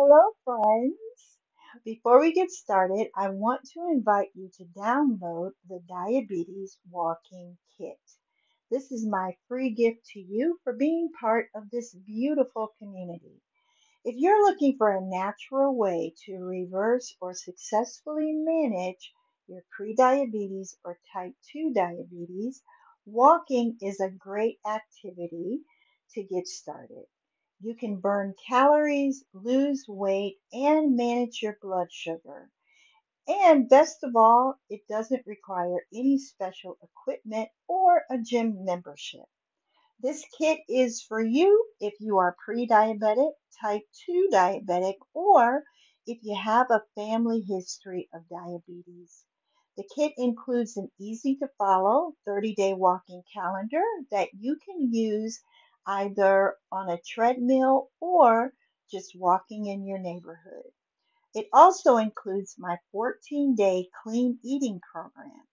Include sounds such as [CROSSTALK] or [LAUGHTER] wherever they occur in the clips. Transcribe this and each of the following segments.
Hello, friends. Before we get started, I want to invite you to download the Diabetes Walking Kit. This is my free gift to you for being part of this beautiful community. If you're looking for a natural way to reverse or successfully manage your prediabetes or type 2 diabetes, walking is a great activity to get started. You can burn calories, lose weight, and manage your blood sugar. And best of all, it doesn't require any special equipment or a gym membership. This kit is for you if you are pre-diabetic, type 2 diabetic, or if you have a family history of diabetes. The kit includes an easy to follow 30 day walking calendar that you can use either on a treadmill or just walking in your neighborhood. It also includes my 14 day clean eating program.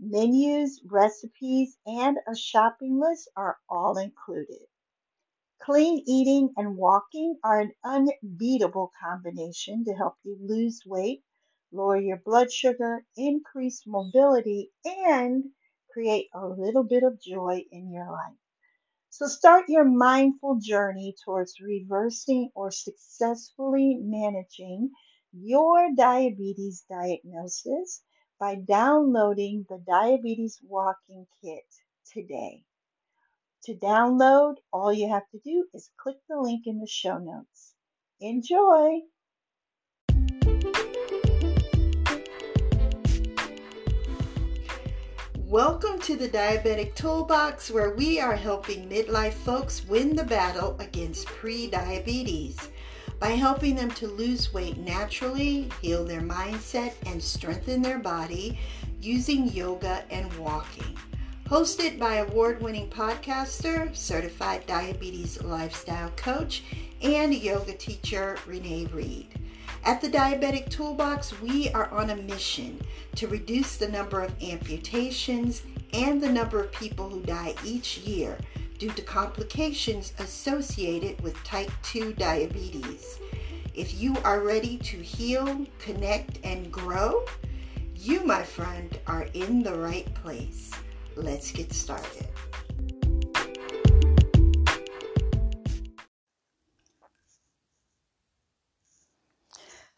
Menus, recipes, and a shopping list are all included. Clean eating and walking are an unbeatable combination to help you lose weight, lower your blood sugar, increase mobility, and create a little bit of joy in your life. So start your mindful journey towards reversing or successfully managing your diabetes diagnosis by downloading the Diabetes Walking Kit today. To download, all you have to do is click the link in the show notes. Enjoy! Welcome to the Diabetic Toolbox, where we are helping midlife folks win the battle against pre-diabetes by helping them to lose weight naturally, heal their mindset, and strengthen their body using yoga and walking. Hosted by award winning podcaster, certified diabetes lifestyle coach, and yoga teacher Renee Reed. At the Diabetic Toolbox, we are on a mission to reduce the number of amputations and the number of people who die each year due to complications associated with type 2 diabetes. If you are ready to heal, connect, and grow, you, my friend, are in the right place. Let's get started.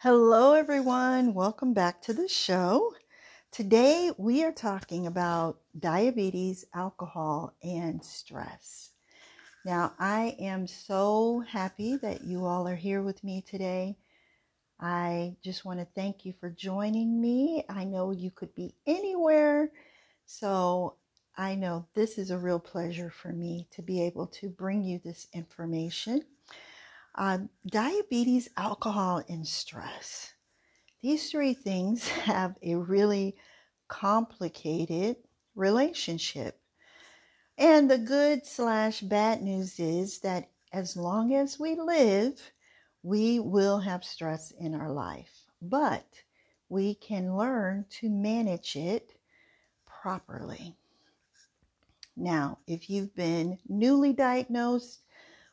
Hello, everyone. Welcome back to the show. Today, we are talking about diabetes, alcohol, and stress. Now, I am so happy that you all are here with me today. I just want to thank you for joining me. I know you could be anywhere, so I know this is a real pleasure for me to be able to bring you this information. Uh, diabetes, alcohol, and stress. These three things [LAUGHS] have a really complicated relationship. And the good slash bad news is that as long as we live, we will have stress in our life, but we can learn to manage it properly. Now, if you've been newly diagnosed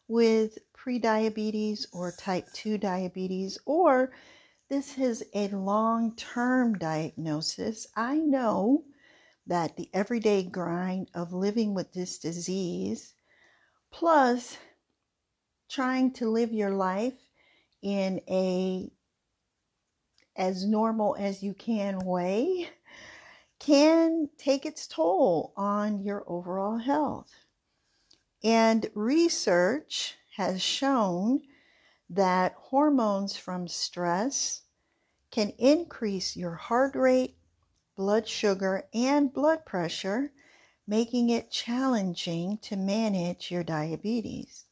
with prediabetes or type 2 diabetes, or this is a long term diagnosis. I know that the everyday grind of living with this disease, plus trying to live your life in a as normal as you can way, can take its toll on your overall health. And research has shown that hormones from stress can increase your heart rate, blood sugar, and blood pressure, making it challenging to manage your diabetes.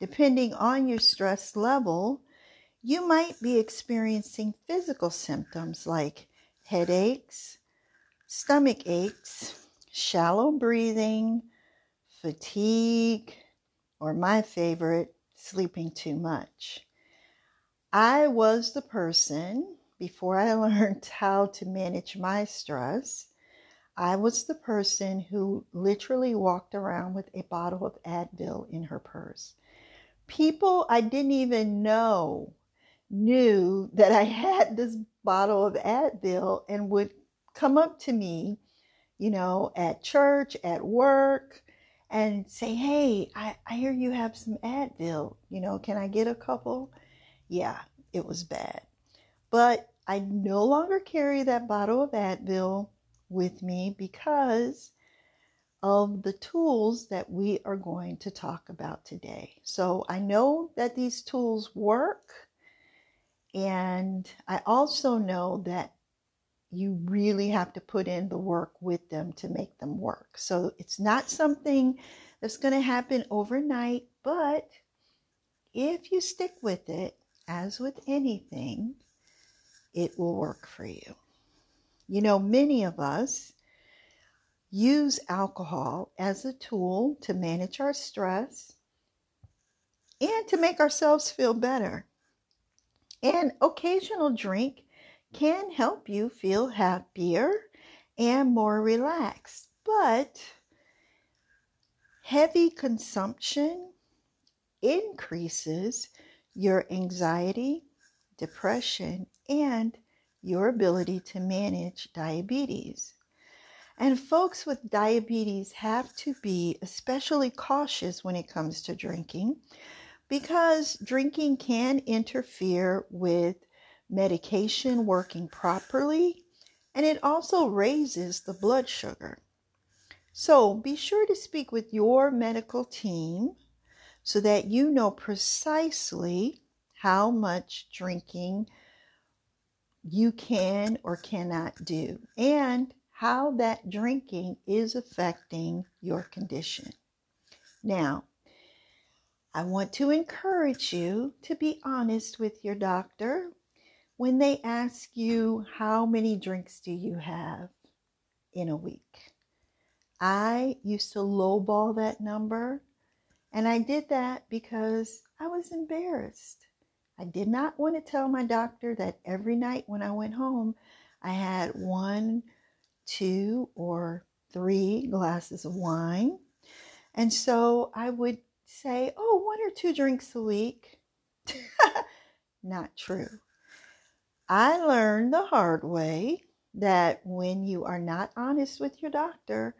Depending on your stress level, you might be experiencing physical symptoms like headaches, stomach aches, shallow breathing, fatigue, or my favorite, sleeping too much. I was the person, before I [LAUGHS] learned how to manage my stress, I was the person who literally walked around with a bottle of Advil in her purse. People I didn't even know knew that I had this bottle of Advil and would come up to me, you know, at church, at work, and say, Hey, I, I hear you have some Advil. You know, can I get a couple? Yeah, it was bad. But I no longer carry that bottle of Advil with me because of the tools that we are going to talk about today. So I know that these tools work, and I also know that you really have to put in the work with them to make them work. So it's not something that's going to happen overnight, but if you stick with it, as with anything, it will work for you. You know, many of us use alcohol as a tool to manage our stress and to make ourselves feel better. An occasional drink can help you feel happier and more relaxed, but heavy consumption increases your anxiety, depression, and your ability to manage diabetes. And folks with diabetes have to be especially cautious when it comes to drinking because drinking can interfere with medication working properly and it also raises the blood sugar. So be sure to speak with your medical team so that you know precisely how much drinking you can or cannot do and how that drinking is affecting your condition. Now, I want to encourage you to be honest with your doctor when they ask you how many drinks do you have in a week. I used to lowball that number, and I did that because I was embarrassed. I did not want to tell my doctor that every night when I went home, I had one two or three glasses of wine. And so I would say, oh, one or two drinks a week. [LAUGHS] Not true. I learned the hard way that when you are not honest with your doctor,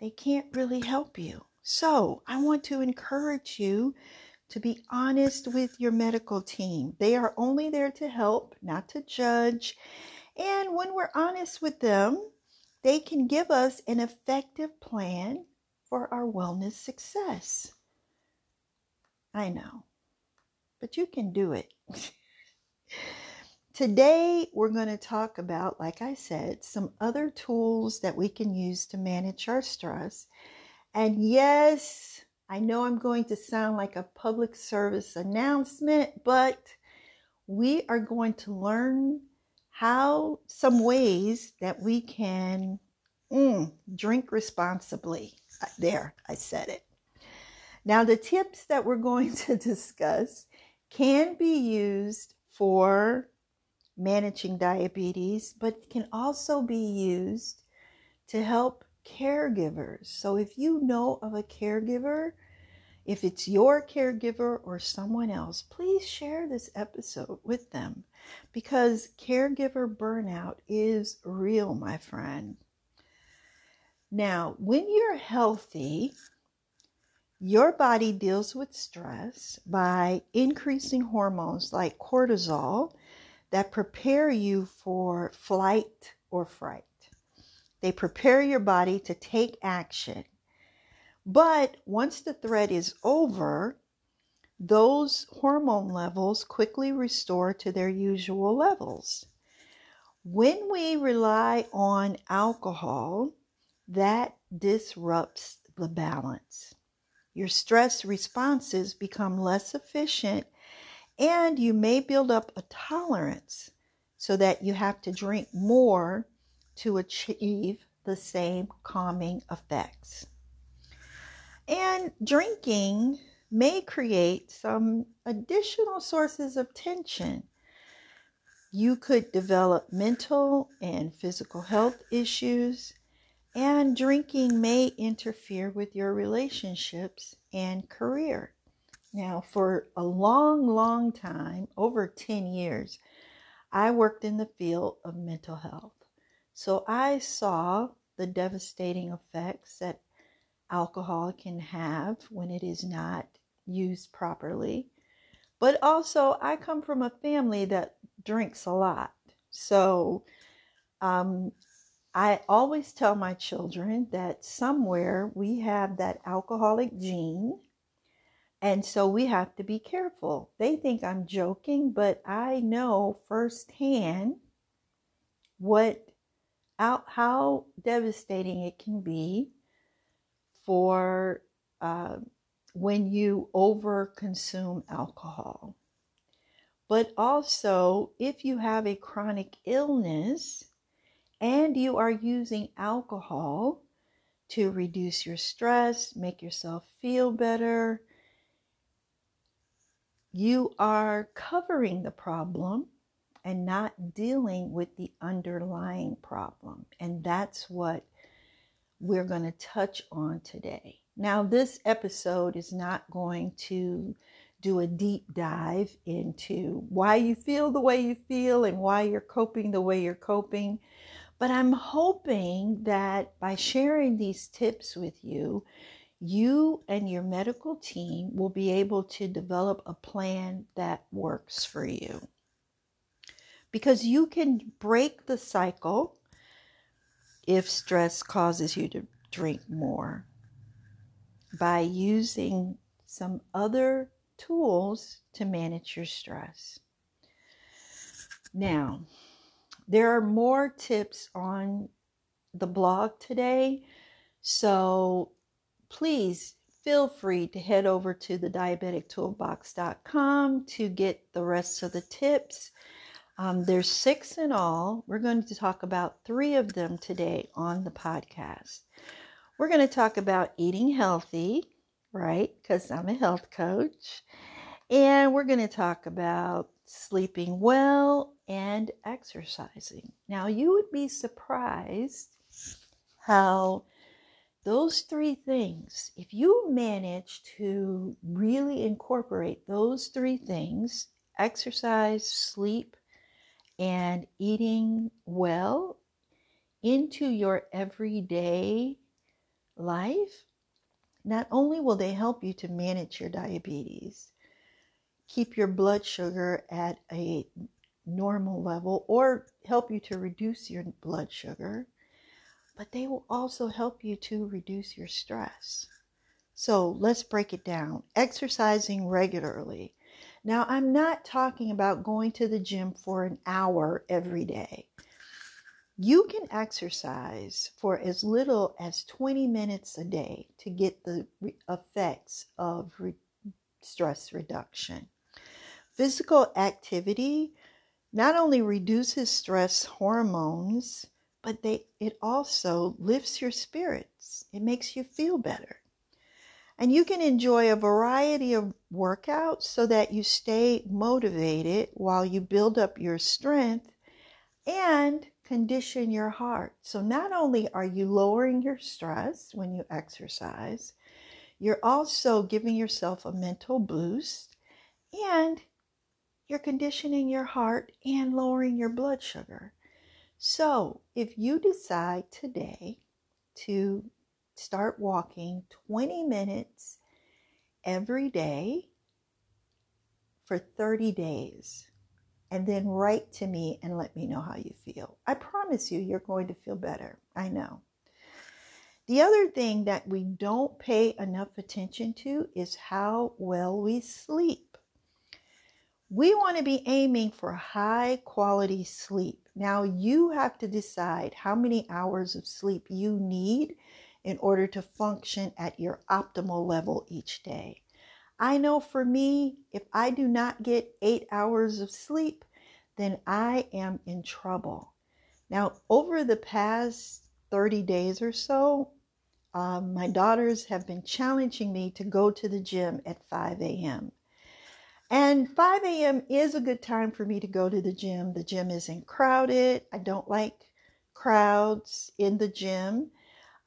they can't really help you. So I want to encourage you to be honest with your medical team. They are only there to help, not to judge. And when we're honest with them, they can give us an effective plan for our wellness success. I know, but you can do it. [LAUGHS] Today, we're going to talk about, like I said, some other tools that we can use to manage our stress. And yes, I know I'm going to sound like a public service announcement, but we are going to learn how some ways that we can mm, drink responsibly. Uh, there, I said it. Now, the tips that we're [LAUGHS] going to discuss can be used for managing diabetes, but can also be used to help caregivers. So, if you know of a caregiver if it's your caregiver or someone else, please share this episode with them because caregiver burnout is real, my friend. Now, when you're healthy, your body deals with stress by increasing hormones like cortisol that prepare you for flight or fright. They prepare your body to take action but once the threat is over, those hormone levels quickly restore to their usual levels. When we rely on alcohol, that disrupts the balance. Your stress responses become less efficient, and you may build up a tolerance so that you have to drink more to achieve the same calming effects. And drinking may create some additional sources of tension. You could develop mental and physical health issues, and drinking may interfere with your relationships and career. Now, for a long, long time, over 10 years, I worked in the field of mental health. So I saw the devastating effects that alcohol can have when it is not used properly. But also, I come from a family that drinks a lot. So um, I always tell my children that somewhere we have that alcoholic gene. And so we have to be careful. They think I'm joking, but I know firsthand what how devastating it can be for uh, when you over consume alcohol. But also, if you have a chronic illness and you are using alcohol to reduce your stress, make yourself feel better, you are covering the problem and not dealing with the underlying problem. And that's what we're going to touch on today. Now, this episode is not going to do a deep dive into why you feel the way you feel and why you're coping the way you're coping. But I'm hoping that by sharing these tips with you, you and your medical team will be able to develop a plan that works for you because you can break the cycle if stress causes you to drink more by using some other tools to manage your stress. Now, there are more tips on the blog today, so please feel free to head over to the diabetictoolbox.com to get the rest of the tips um, there's six in all. We're going to talk about three of them today on the podcast. We're going to talk about eating healthy, right? Because I'm a health coach. And we're going to talk about sleeping well and exercising. Now, you would be surprised how those three things, if you manage to really incorporate those three things exercise, sleep, and eating well into your everyday life, not only will they help you to manage your diabetes, keep your blood sugar at a normal level, or help you to reduce your blood sugar, but they will also help you to reduce your stress. So let's break it down. Exercising regularly now, I'm not talking about going to the gym for an hour every day. You can exercise for as little as 20 minutes a day to get the effects of re- stress reduction. Physical activity not only reduces stress hormones, but they, it also lifts your spirits. It makes you feel better. And you can enjoy a variety of workouts so that you stay motivated while you build up your strength and condition your heart. So, not only are you lowering your stress when you exercise, you're also giving yourself a mental boost and you're conditioning your heart and lowering your blood sugar. So, if you decide today to start walking 20 minutes every day for 30 days and then write to me and let me know how you feel. I promise you, you're going to feel better. I know. The other thing that we don't pay enough attention to is how well we sleep. We want to be aiming for high quality sleep. Now, you have to decide how many hours of sleep you need in order to function at your optimal level each day. I know for me, if I do not get eight hours of sleep, then I am in trouble. Now, over the past 30 days or so, um, my daughters have been challenging me to go to the gym at 5 a.m. And 5 a.m. is a good time for me to go to the gym. The gym isn't crowded. I don't like crowds in the gym.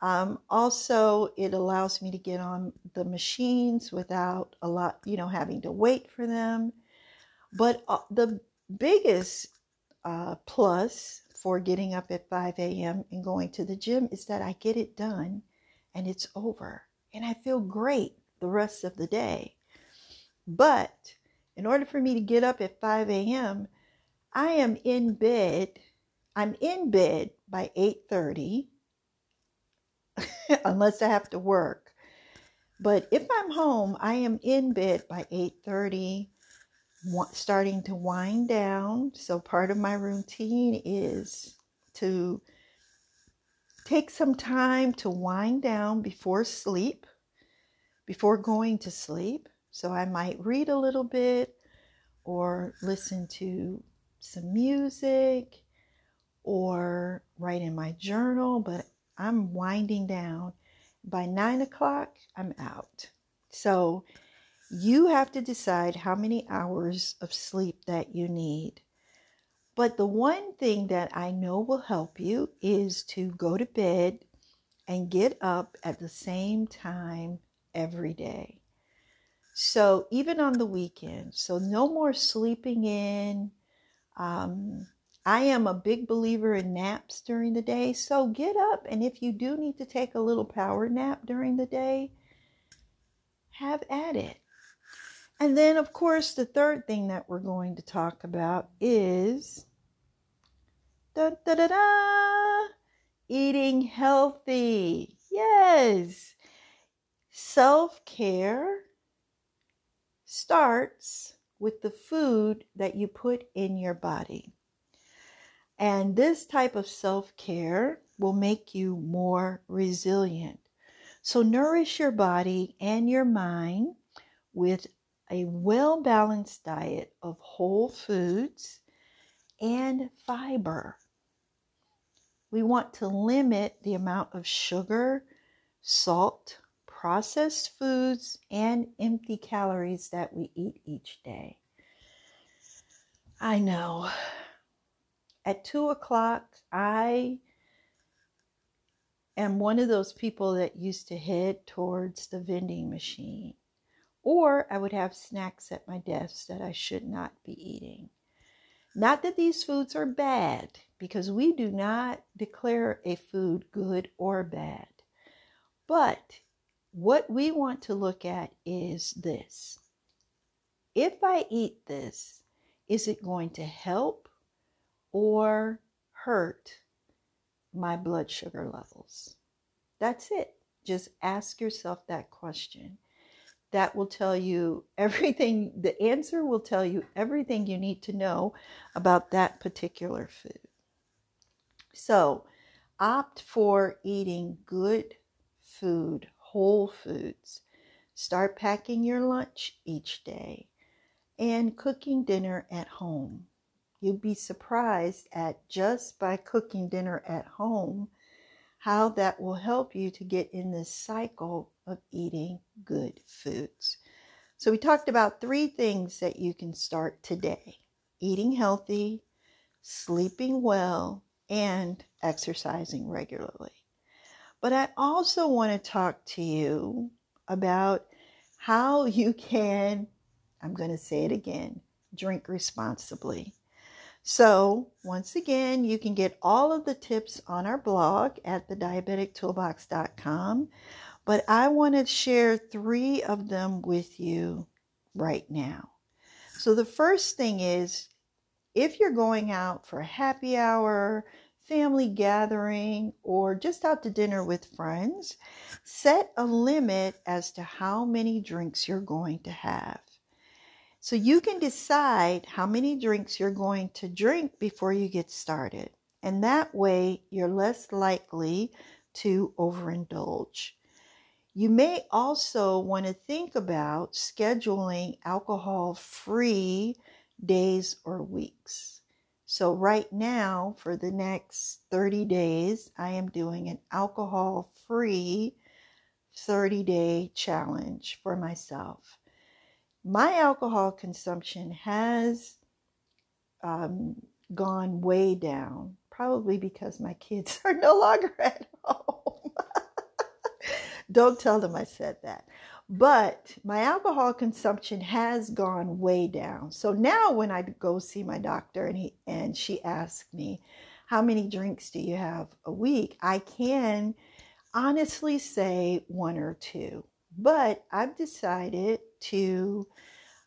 Um, also, it allows me to get on the machines without a lot, you know, having to wait for them. But uh, the biggest uh, plus for getting up at 5 a.m. and going to the gym is that I get it done and it's over. And I feel great the rest of the day. But in order for me to get up at 5 a.m., I am in bed. I'm in bed by 8:30 [LAUGHS] unless I have to work. But if I'm home, I am in bed by 8:30 starting to wind down. So part of my routine is to take some time to wind down before sleep, before going to sleep. So I might read a little bit or listen to some music or write in my journal, but I'm winding down. By nine o'clock, I'm out. So you have to decide how many hours of sleep that you need. But the one thing that I know will help you is to go to bed and get up at the same time every day. So even on the weekend, so no more sleeping in. Um, I am a big believer in naps during the day. So get up, and if you do need to take a little power nap during the day, have at it. And then, of course, the third thing that we're going to talk about is da, da, da, da, eating healthy. Yes. Self care starts with the food that you put in your body. And this type of self care will make you more resilient. So, nourish your body and your mind with a well balanced diet of whole foods and fiber. We want to limit the amount of sugar, salt, processed foods, and empty calories that we eat each day. I know. At two o'clock, I am one of those people that used to head towards the vending machine. Or I would have snacks at my desk that I should not be eating. Not that these foods are bad, because we do not declare a food good or bad. But what we want to look at is this if I eat this, is it going to help or hurt my blood sugar levels? That's it. Just ask yourself that question. That will tell you [LAUGHS] everything, the answer will tell you everything you need to know about that particular food. So, opt for eating good food whole foods. Start packing your lunch each day and cooking dinner at home. You'd be surprised at just by cooking dinner at home how that will help you to get in this cycle of eating good foods. So, we talked about three things that you can start today eating healthy, sleeping well, and exercising regularly. But I also want to talk to you about how you can, I'm going to say it again, drink responsibly. So, once again, you can get all of the tips on our blog at thediabetictoolbox.com. But I want to share three of them with you right now. So, the first thing is if you're going out for a happy hour, family gathering, or just out to dinner with friends, set a limit as to how many drinks you're going to have. So you can decide how many drinks you're going to drink before you get started. And that way, you're less likely to overindulge. You may also want to think about scheduling alcohol free days or weeks. So, right now, for the next 30 days, I am doing an alcohol free 30 day challenge for myself. My alcohol consumption has um, gone way down, probably because my kids [LAUGHS] are no longer at home. [LAUGHS] Don't tell them I said that. But my alcohol consumption has gone way down. So now when I go see my doctor and he and she asks me, "How many drinks do you have a week?" I can honestly say one or two. But I've decided to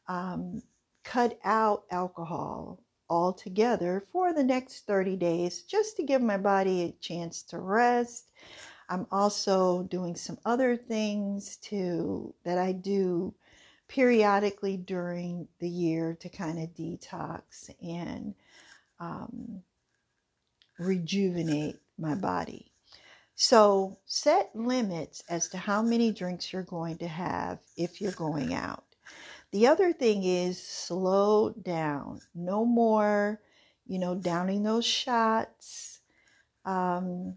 um, cut out alcohol altogether for the next 30 days just to give my body a chance to rest. I'm also doing some other things to that I do periodically during the year to kind of detox and um, rejuvenate my body. So set limits as to how many drinks you're going to have if you're going out. The other thing is slow down. No more, you know, downing those shots. Um,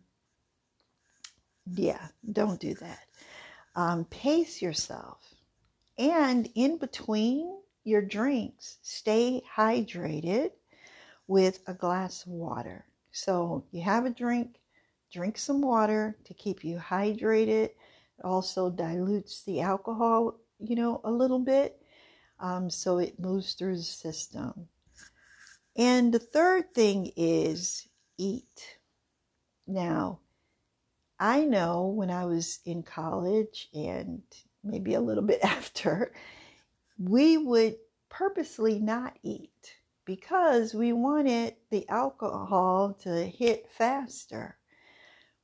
yeah, don't do that. Um, pace yourself. And in between your drinks, stay hydrated with a glass of water. So you have a drink, drink some water to keep you hydrated. It also dilutes the alcohol, you know, a little bit um, so it moves through the system. And the third thing is eat. Now, I know when I was in college and maybe a little bit [LAUGHS] after, we would purposely not eat because we wanted the alcohol to hit faster.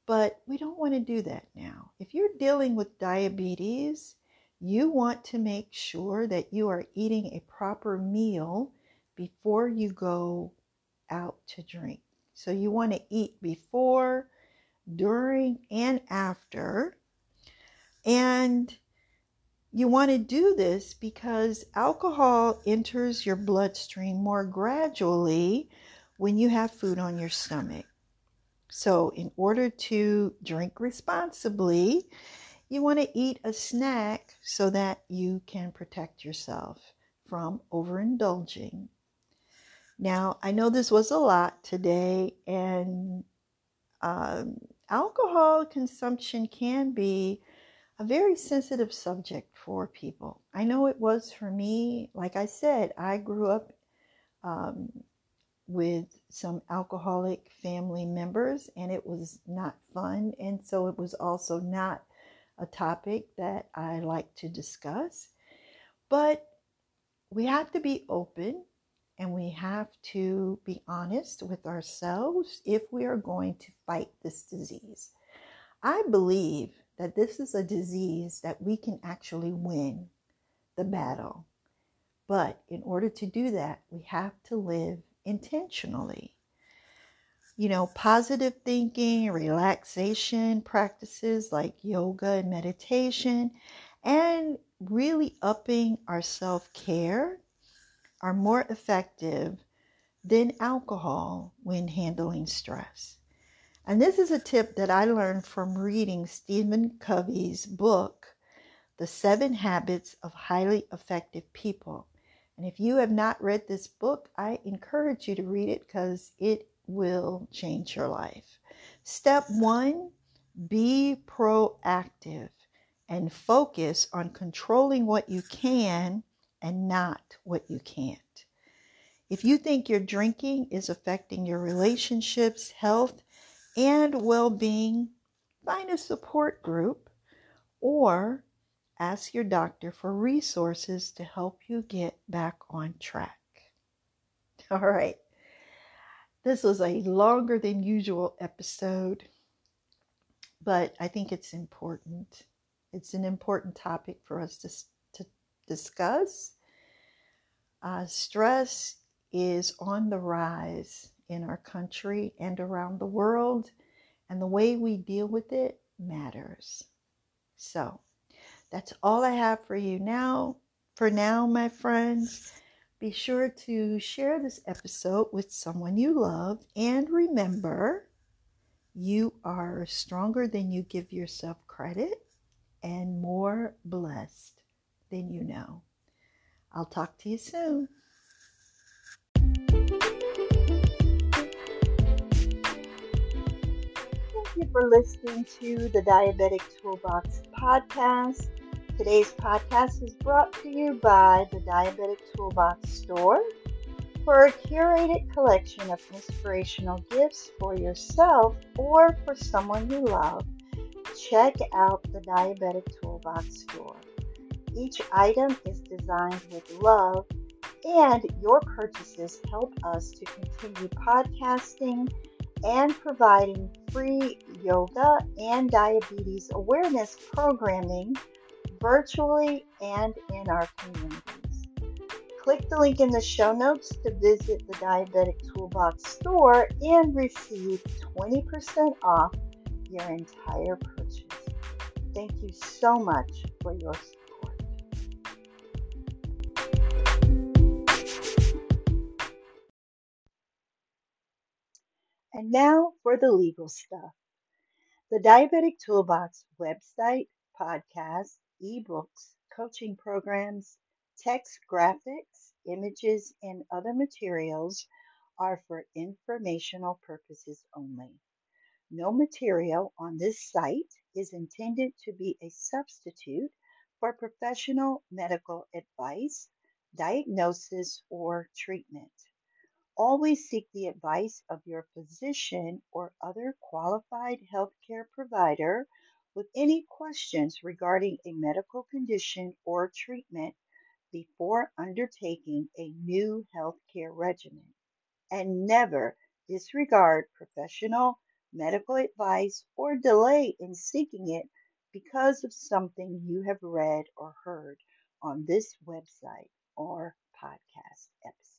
But we don't want to do that now. If you're dealing with diabetes, you want to make sure that you are eating a proper meal before you go out to drink. So you want to eat before, during, and after. And you want to do this because alcohol enters your bloodstream more gradually when you have food on your stomach. So, in order to drink responsibly, you want to eat a snack so that you can protect yourself from overindulging. Now, I know this was a lot today, and um, alcohol consumption can be a very sensitive subject for people. I know it was for me. Like I said, I grew up um, with some alcoholic family members, and it was not fun. And so it was also not a topic that I like to discuss. But we have to be open and we have to be honest with ourselves if we are going to fight this disease. I believe that this is a disease that we can actually win the battle. But in order to do that, we have to live intentionally you know, positive thinking, relaxation practices like yoga and meditation, and really upping our self care are more effective than alcohol when handling stress. And this is a tip that I learned from reading Stephen Covey's book, The Seven Habits of Highly Effective People. And if you have not read this book, I encourage you to read it because it will change your life. Step one be proactive and focus on controlling what you can and not what you can't. If you think your drinking is affecting your relationships, health, and well being, find a support group or ask your doctor for resources to help you get back on track. [LAUGHS] All right. This was a longer than usual episode, but I think it's important. It's an important topic for us to, discuss. Uh, stress is on the rise in our country and around the world, and the way we deal with it matters. So, that's all I have for you now. For now, my friends. Be sure to share this episode with someone you love and remember you are stronger than you give yourself credit and more blessed than you know. I'll talk to you soon. Thank you for listening to the Diabetic Toolbox podcast. Today's podcast is brought to you by the Diabetic Toolbox store. For a curated collection of inspirational gifts for yourself or for someone you love, check out the Diabetic Toolbox store. Each item is designed with love, and your purchases help us to continue podcasting and providing free yoga and diabetes awareness programming virtually and in our communities. Click the link in the show notes to visit the Diabetic Toolbox store and receive 20% off your entire purchase. Thank you so much for your support. And now for the legal stuff. The Diabetic Toolbox website, podcast, ebooks, coaching programs, text graphics, images, and other materials are for informational purposes only. No material on this site is intended to be a substitute for professional medical advice, diagnosis, or treatment. Always seek the advice of your physician or other qualified healthcare provider with any questions regarding a medical condition or treatment before undertaking a new healthcare regimen. And never disregard professional medical advice, or delay in seeking it because of something you have read or heard on this website or podcast episode.